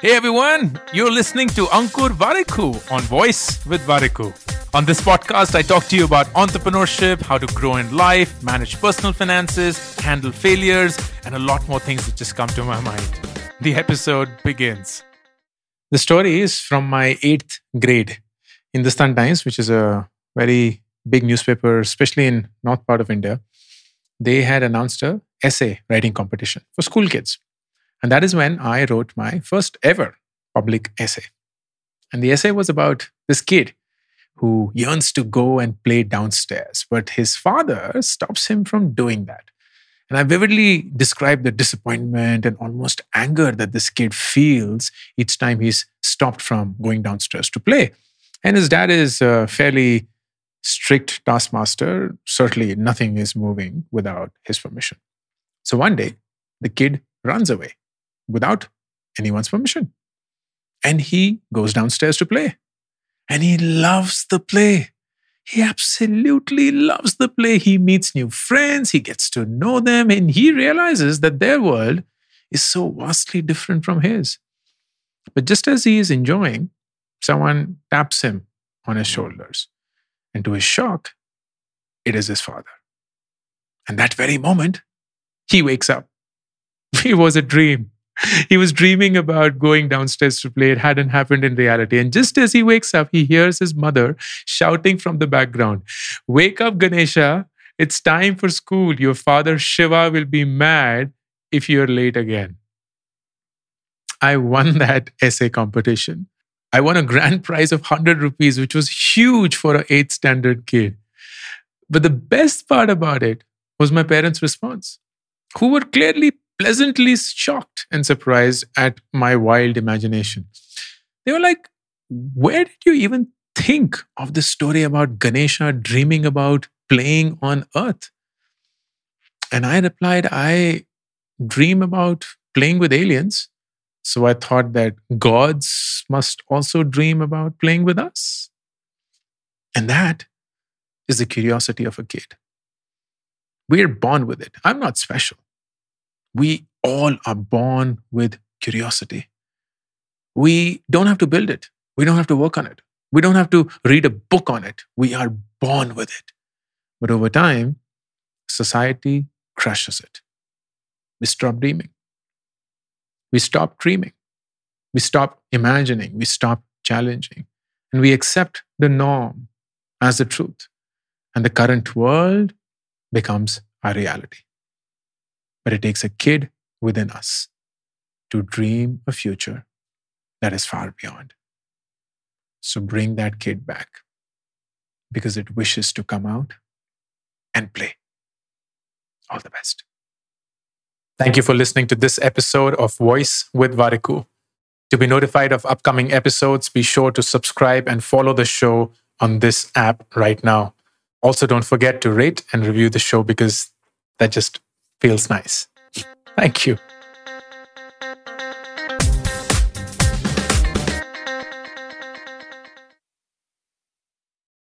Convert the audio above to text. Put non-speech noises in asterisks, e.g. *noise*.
Hey everyone, you're listening to Ankur Warikoo on Voice with Warikoo. On this podcast, I talk to you about entrepreneurship, how to grow in life, manage personal finances, handle failures, and a lot more things that just come to my mind. The episode begins. The story is from my eighth grade. In the Hindustan Times, which is a very big newspaper, especially in north part of India, they had announced a essay writing competition for school kids. And that is when I wrote my first ever public essay. And the essay was about this kid who yearns to go and play downstairs, but his father stops him from doing that. And I vividly describe the disappointment and almost anger that this kid feels each time he's stopped from going downstairs to play. And his dad is a fairly strict taskmaster. Certainly, nothing is moving without his permission. So one day, the kid runs away without anyone's permission. And he goes downstairs to play. And he loves the play. He absolutely loves the play. He meets new friends, he gets to know them, and he realizes that their world is so vastly different from his. But just as he is enjoying, someone taps him on his shoulders. And to his shock, it is his father. And that very moment, he wakes up. *laughs* It was a dream. *laughs* he was dreaming about going downstairs to play. It hadn't happened in reality. And just as he wakes up, he hears his mother shouting from the background Wake up, Ganesha. It's time for school. Your father Shiva will be mad if you're late again. I won that essay competition. I won a grand prize of 100 rupees, which was huge for an 8th standard kid. But the best part about it was my parents' response, who were clearly pleasantly shocked and surprised at my wild imagination. They were like, Where did you even think of the story about Ganesha dreaming about playing on earth? And I replied, I dream about playing with aliens. So I thought that gods must also dream about playing with us. And that is the curiosity of a kid. We're born with it. I'm not special. We all are born with curiosity. We don't have to build it. We don't have to work on it. We don't have to read a book on it. We are born with it. But over time, society crushes it. We stop dreaming. We stop dreaming. We stop imagining. We stop challenging. And we accept the norm as the truth. And the current world becomes our reality but it takes a kid within us to dream a future that is far beyond. So bring that kid back because it wishes to come out and play. All the best. Thank you for listening to this episode of Voice with Warikoo. To be notified of upcoming episodes, be sure to subscribe and follow the show on this app right now. Also, don't forget to rate and review the show because that just feels nice. Thank you.